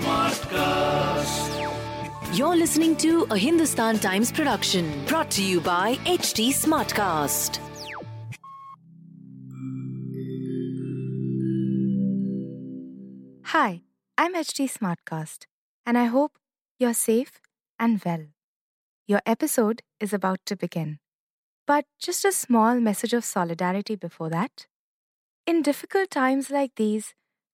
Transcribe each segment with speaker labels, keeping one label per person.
Speaker 1: Smartcast.
Speaker 2: You're listening to a Hindustan Times production brought to you by HT Smartcast.
Speaker 3: Hi, I'm HT Smartcast, and I hope you're safe and well. Your episode is about to begin. But just a small message of solidarity before that. In difficult times like these,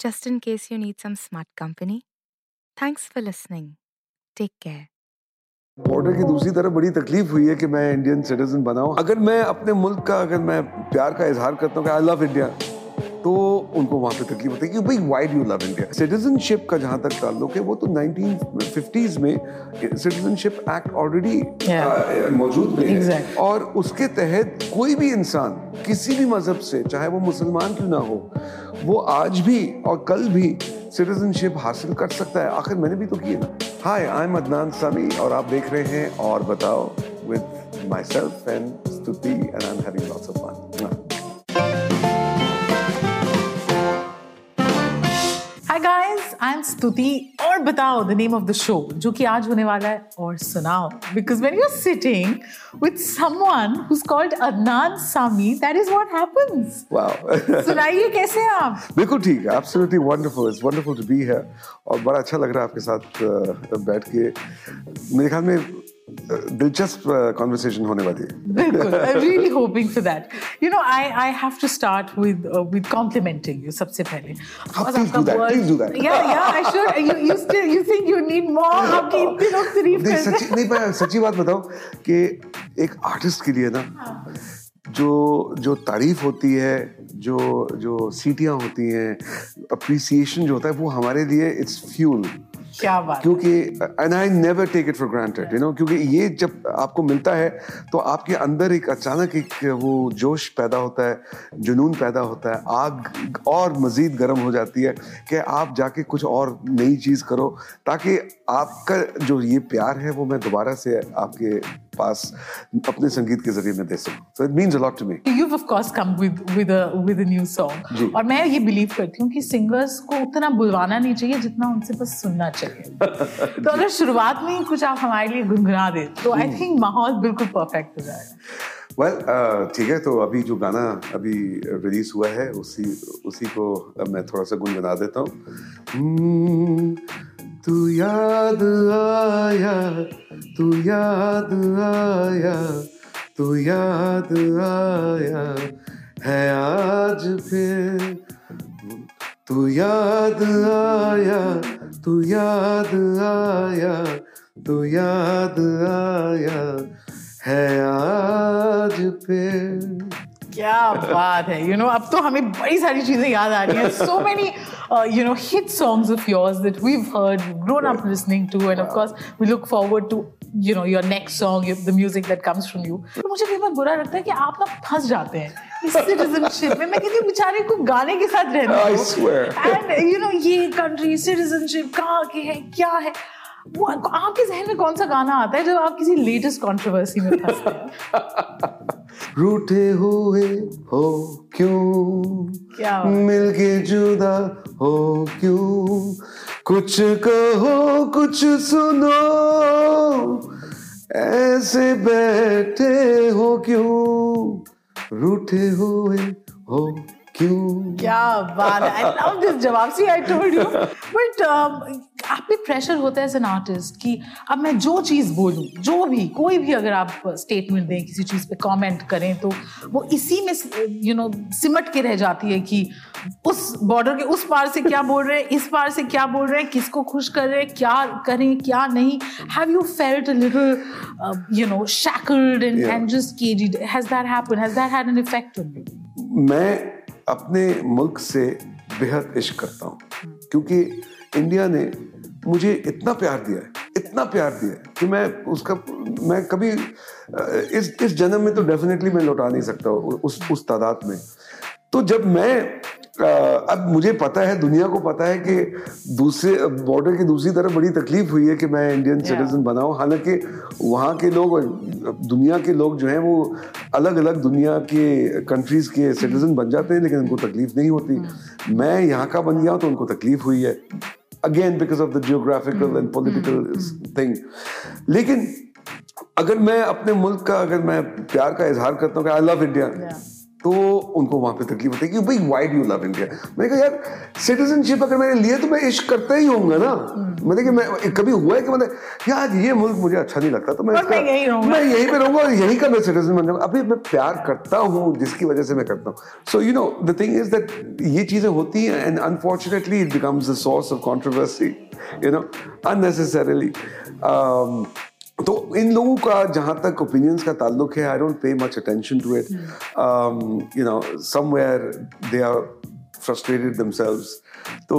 Speaker 3: just in case you need some smart company. Thanks for listening. Take care.
Speaker 4: Border की दूसरी तरफ़ बड़ी तकलीफ़ हुई है कि मैं Indian citizen बनाऊँ अगर मैं अपने मुल्क का, अगर मैं प्यार का इजहार करता हूँ आई लव इंडिया तो उनको वहाँ पे तकलीफ़ होती है कि भाई why do love India citizenship का जहाँ तक ताल्लुक है वो तो 1950s में सिटीजनशिप एक्ट ऑलरेडी मौजूद में है। और उसके तहत कोई भी इंसान किसी भी मज़हब से चाहे वो मुसलमान क्यों ना हो वो आज भी और कल भी सिटीजनशिप हासिल कर सकता है। आखिर मैंने भी तो की है ना hi I am Adnan Sami और आप देख रहे हैं और बताओ with myself and Stuti and I
Speaker 5: am having lots Stuti और बताओ the name of the show जो कि आज होने वाला है और सुनाओ। Because when you sitting with someone called Adnan Sami that is what happens कैसे आप?
Speaker 4: बिल्कुल ठीक है absolutely wonderful it's wonderful to be here और बड़ा अच्छा लग रहा है आपके साथ बैठ के। मेरे ख्याल में दिलचस्प uh, कॉन्वर्सेशन होने वाली है।
Speaker 5: बिल्कुल I really hoping for that you know I I have to start with with complimenting you सबसे पहले।
Speaker 4: Please do that please do that
Speaker 5: yeah yeah I should you you still you think you need more आपकी इतनी लोग तारीफ़ कर
Speaker 4: सच्ची नहीं मैं सच्ची बात बताओ कि एक आर्टिस्ट के लिए ना जो जो तारीफ़ होती है जो जो सीटियाँ होती हैं अप्रिसिएशन जो होता है वो हमारे लिए इट्स फ्यूल
Speaker 5: क्या बात
Speaker 4: क्योंकि and I never take it for granted you know क्योंकि ये जब आपको मिलता है तो आपके अंदर एक अचानक एक वो जोश पैदा होता है जुनून पैदा होता है आग और मजीद गर्म हो जाती है कि आप जाके कुछ और नई चीज़ करो ताकि आपका जो ये प्यार है वो मैं दोबारा से आपके पास अपने संगीत के ज़रिए मैं दे सकूँ। So it means a lot to me
Speaker 5: You've of course come with with a with a new song.
Speaker 4: जी।
Speaker 5: और मैं ये बिलीव करती हूँ कि सिंगर्स को उतना बुलवाना नहीं चाहिए जितना उनसे बस सुनना चाहिए। तो अगर शुरुआत में ही कुछ आप हमारे लिए गुनगुना दे तो आई थिंक माहौल बिल्कुल परफेक्ट हो जाएगा।
Speaker 4: वेल ठीक है तो अभी जो गाना अभी रिलीज़ हुआ है उसी उसी को मैं थोड़ा सा गुनगुना देता हूँ। हम्म, तू याद आया, तू याद आया, तू याद आया, है आज फिर। तू याद आया, तू याद आया, तू याद आया, है आज फिर।
Speaker 5: क्या बात है? यू नो अब तो हमें बड़ी सारी चीज़ें याद आ रही हैं। So many you know hit songs of yours that we heard grown up listening to and of course we look forward to you know your next song the music that comes from you मुझे कई बार बुरा लगता है कि आप ना फंस जाते हैं। सिटीजनशिप में मैं कहती हूँ बेचारे को गाने के साथ रहना. एंड यू नो ये कंट्री सिटीजनशिप कहाँ की है क्या है? आपके जहन में कौन सा गाना आता है जब आप किसी लेटेस्ट कंट्रोवर्सी में फंसते हैं
Speaker 4: रूठे हुए हो क्यों?
Speaker 5: क्या।
Speaker 4: मिलके जुदा हो क्यों? कुछ कहो कुछ सुनो। ऐसे बैठे हो क्यों? रूठे हुए हो क्यों?
Speaker 5: क्या बात है। आई लव दिस जवाब see I told you but आप पे प्रेशर होता है एज एन आर्टिस्ट कि अब मैं जो चीज़ बोलूँ जो भी कोई भी अगर आप स्टेटमेंट दें किसी चीज़ पे कमेंट करें तो वो इसी में यू नो सिमट के रह जाती है कि उस बॉर्डर के उस पार से क्या बोल रहे हैं इस पार से क्या बोल रहे हैं किसको खुश कर रहे हैं क्या करें क्या नहीं। Have you felt a little you know shackled and,
Speaker 4: Yeah.
Speaker 5: and just caged? Has that happened? Has that had an effect on you?
Speaker 4: मैं अपने मुल्क से बेहद इश्क करता हूँ। क्योंकि इंडिया ने मुझे इतना प्यार दिया है, इतना प्यार दिया है कि मैं उसका, मैं कभी इस इस जन्म में तो डेफिनेटली मैं लौटा नहीं सकता उस उस तादाद में। तो जब मैं अब मुझे पता है दुनिया को पता है कि दूसरे बॉर्डर की दूसरी तरफ़ बड़ी तकलीफ़ हुई है कि मैं इंडियन सिटीजन बनाऊँ। हालाँकि वहाँ के लोग दुनिया के लोग जो हैं वो अलग अलग दुनिया के कंट्रीज़ के सिटीजन बन जाते हैं लेकिन उनको तकलीफ़ नहीं होती। मैं यहाँ का बन गया हूँ तो उनको तकलीफ़ हुई है। Again because of the geographical and political thing लेकिन अगर मैं अपने मुल्क का अगर मैं प्यार का इजहार करता हूँ कि आई लव इंडिया. तो उनको वहाँ पे तकलीफ़ होती है कि भाई वाई डू लव इंडिया मैंने कहा यार सिटीजनशिप अगर मैंने लिया तो मैं इश्क करता ही होऊँगा ना। मतलब कि मैं कभी हुआ है कि मतलब यार ये मुल्क मुझे अच्छा नहीं लगता तो मैं
Speaker 5: और मैं
Speaker 4: इसका-
Speaker 5: यहीं।
Speaker 4: मैं यहीं पे रहूँगा और यहीं का मैं सिटीजन बन जाऊँगा। अभी मैं प्यार करता हूँ जिसकी वजह से मैं करता हूँ। So you know the thing is that ये चीज़ें होती हैं and unfortunately it becomes the source of controversy you know unnecessarily तो इन लोगों का जहाँ तक ओपिनियंस का ताल्लुक है I don't pay much attention to it you know somewhere they are frustrated themselves तो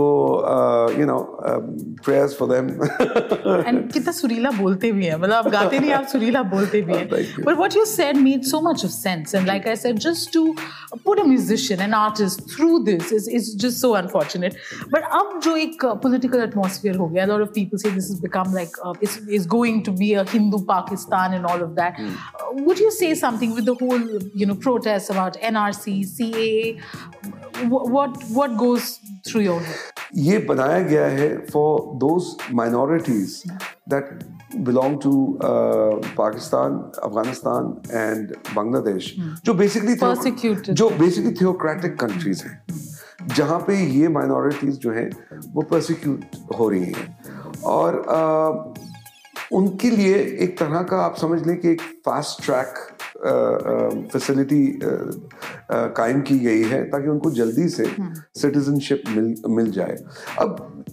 Speaker 4: you know prayers for them
Speaker 5: and कितना सुरीला बोलते भी हैं मतलब आप गाते नहीं आप सुरीला बोलते भी हैं
Speaker 4: Thank you.
Speaker 5: but what you said made so much of sense and like I said just to put a musician an artist through this is, is just so unfortunate but अब जो एक uh, political atmosphere हो गया a lot of people say this has become like uh, it's, is going to be a Hindu Pakistan and all of that Uh, would you say something with the whole you know protests about NRC CAA Wh- What what goes through your head?
Speaker 4: ये बनाया गया है for those minorities that belong to Pakistan Afghanistan and Bangladesh जो basically
Speaker 5: Persecuted.
Speaker 4: जो basically theocratic countries हैं जहाँ पे ये माइनॉरिटीज जो हैं वो परसिक्यूट हो रही हैं। और uh, उनके लिए एक तरह का आप समझ लें कि एक फास्ट ट्रैक फैसिलिटी कायम की गई है ताकि उनको जल्दी से सिटीजनशिप मिल मिल जाए। अब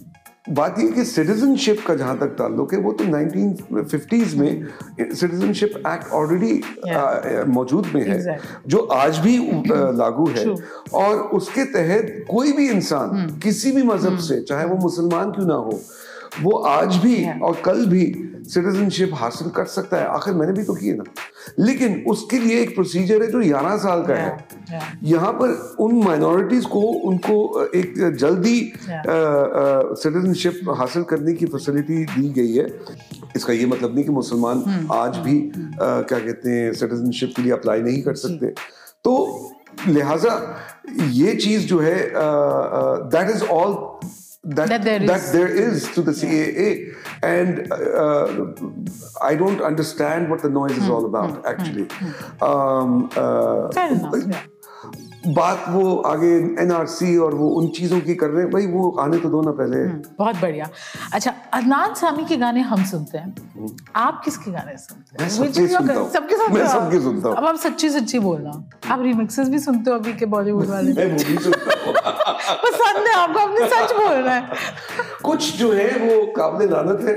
Speaker 4: बात यह कि सिटीजनशिप का जहाँ तक ताल्लुक है वो तो 1950s में सिटीजनशिप एक्ट ऑलरेडी मौजूद में है
Speaker 5: Exactly.
Speaker 4: जो आज भी लागू है।
Speaker 5: True.
Speaker 4: और उसके तहत कोई भी इंसान किसी भी मज़हब से चाहे वो मुसलमान क्यों ना हो वो आज भी
Speaker 5: Yeah.
Speaker 4: और कल भी सिटीजनशिप हासिल कर सकता है। आखिर मैंने भी तो किए ना। लेकिन उसके लिए एक प्रोसीजर है जो 11 साल का है।
Speaker 5: Yeah.
Speaker 4: यहाँ पर उन माइनॉरिटीज को उनको एक जल्दी सिटीजनशिप हासिल करने की फैसिलिटी दी गई है। इसका ये मतलब नहीं कि मुसलमान
Speaker 5: Hmm.
Speaker 4: आज भी अ, क्या कहते हैं सिटीजनशिप के लिए अप्लाई नहीं कर सकते। तो लिहाजा ये चीज़ जो है that is all that
Speaker 5: That there
Speaker 4: that is- there is to the CAA, and uh, I don't understand what the noise is all about. Actually, Hmm. um, uh,
Speaker 5: Fair enough, yeah.
Speaker 4: बात वो आगे NRC और वो उन चीज़ों की कर रहे हैं भाई वो आने तो दो ना पहले।
Speaker 5: बहुत बढ़िया। अच्छा अदनान सामी के गाने हम सुनते हैं। आप किसके गाने सुनते हैं?
Speaker 4: मैं सबके सुनता हूँ। मैं
Speaker 5: हो?
Speaker 4: सबके सुनता हूँ।
Speaker 5: अब आप सच्ची सच्ची बोलना आप रिमिक्सेस भी सुनते हो अभी के बॉलीवुड वाले।
Speaker 4: मैं वो भी सुनता हूँ।
Speaker 5: पसंद है आपको अपने सच बोलना है।
Speaker 4: कुछ जो है वो काबिल लानत है।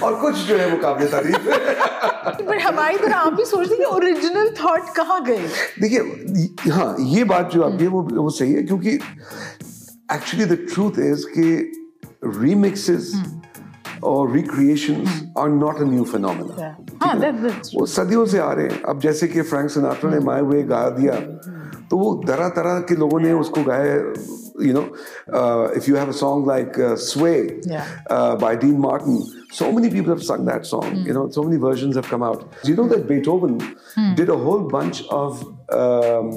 Speaker 4: और कुछ जो है वो काबिल तारीफ़ है।
Speaker 5: पर हमारी तरह आप भी सोचते हैं कि ओरिजिनल थॉट कहाँ गए?
Speaker 4: देखिए हाँ ये बात जो आपकी है वो वो सही है क्योंकि एक्चुअली द ट्रूथ इज़ कि रीमिक्सेस और recreations are not a new phenomena
Speaker 5: हाँ.
Speaker 4: वो सदियों से आ रहे हैं। अब जैसे कि फ्रैंक सिनाट्रा ने माय वे गा दिया तो वो तरह तरह के लोगों ने उसको गाया you know if you have a song like sway
Speaker 5: Yeah.
Speaker 4: by Dean Martin so many people have sung that song you know so many versions have come out do you know that Beethoven did a whole bunch of um,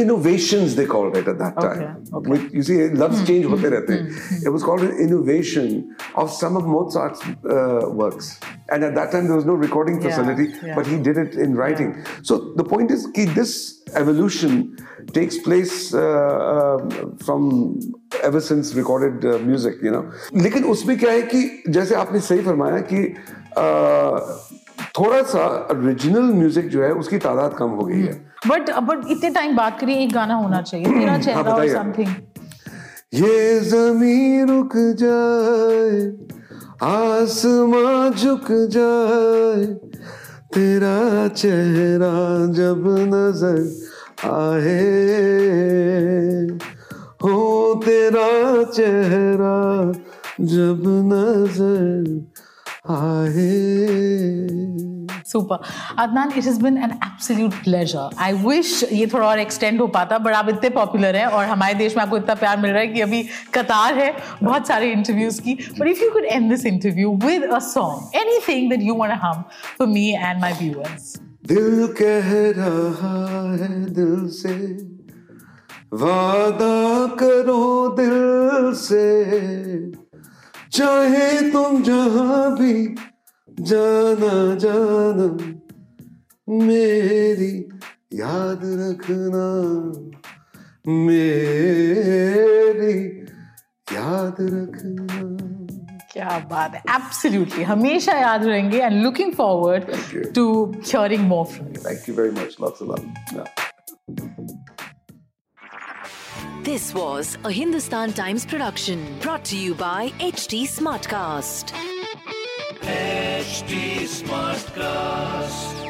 Speaker 4: innovations they called it at that
Speaker 5: Okay,
Speaker 4: time.
Speaker 5: okay. Hmm,
Speaker 4: With, you see, loves change होते रहते हैं. It was called an innovation of some of Mozart's uh, works. And at that time there was no recording facility,
Speaker 5: yeah. yeah.
Speaker 4: but he did it in writing. Yeah. So the point is कि this evolution takes place uh, uh, from ever since recorded uh, music, you know. लेकिन उसमें क्या है कि जैसे आपने सही फरमाया कि uh, थोड़ा सा ओरिजिनल म्यूज़िक जो है उसकी तादाद कम हो गई है
Speaker 5: बट बट इतने टाइम बात करिए एक गाना होना चाहिए तेरा चेहरा और समथिंग
Speaker 4: ये ज़मीन रुक जाए आसमां झुक जाए तेरा चेहरा जब नज़र आए हो तेरा चेहरा जब नज़र आए।
Speaker 5: Super Adnan it has been an absolute pleasure I wish ये थोड़ा और एक्सटेंड हो पाता बट आप इतने पॉपुलर हैं और हमारे देश में आपको इतना प्यार मिल रहा है कि अभी कतार है, बहुत सारे इंटरव्यूज़ की। But if you could end this interview with a song anything that you want to hum for me and my viewers
Speaker 4: दिल कह रहा है दिल से, वादा करो दिल से। चाहे तुम जहाँ भी जाना जाना मेरी याद रखना मेरी याद रखना
Speaker 5: क्या बात है एब्सोल्युटली हमेशा याद रहेंगे and
Speaker 4: looking
Speaker 5: forward. To hearing more from
Speaker 4: you you very much. Lots of love. Yeah.
Speaker 2: This was a Hindustan Times production brought to you by HT Smartcast.
Speaker 1: HT Smartcast.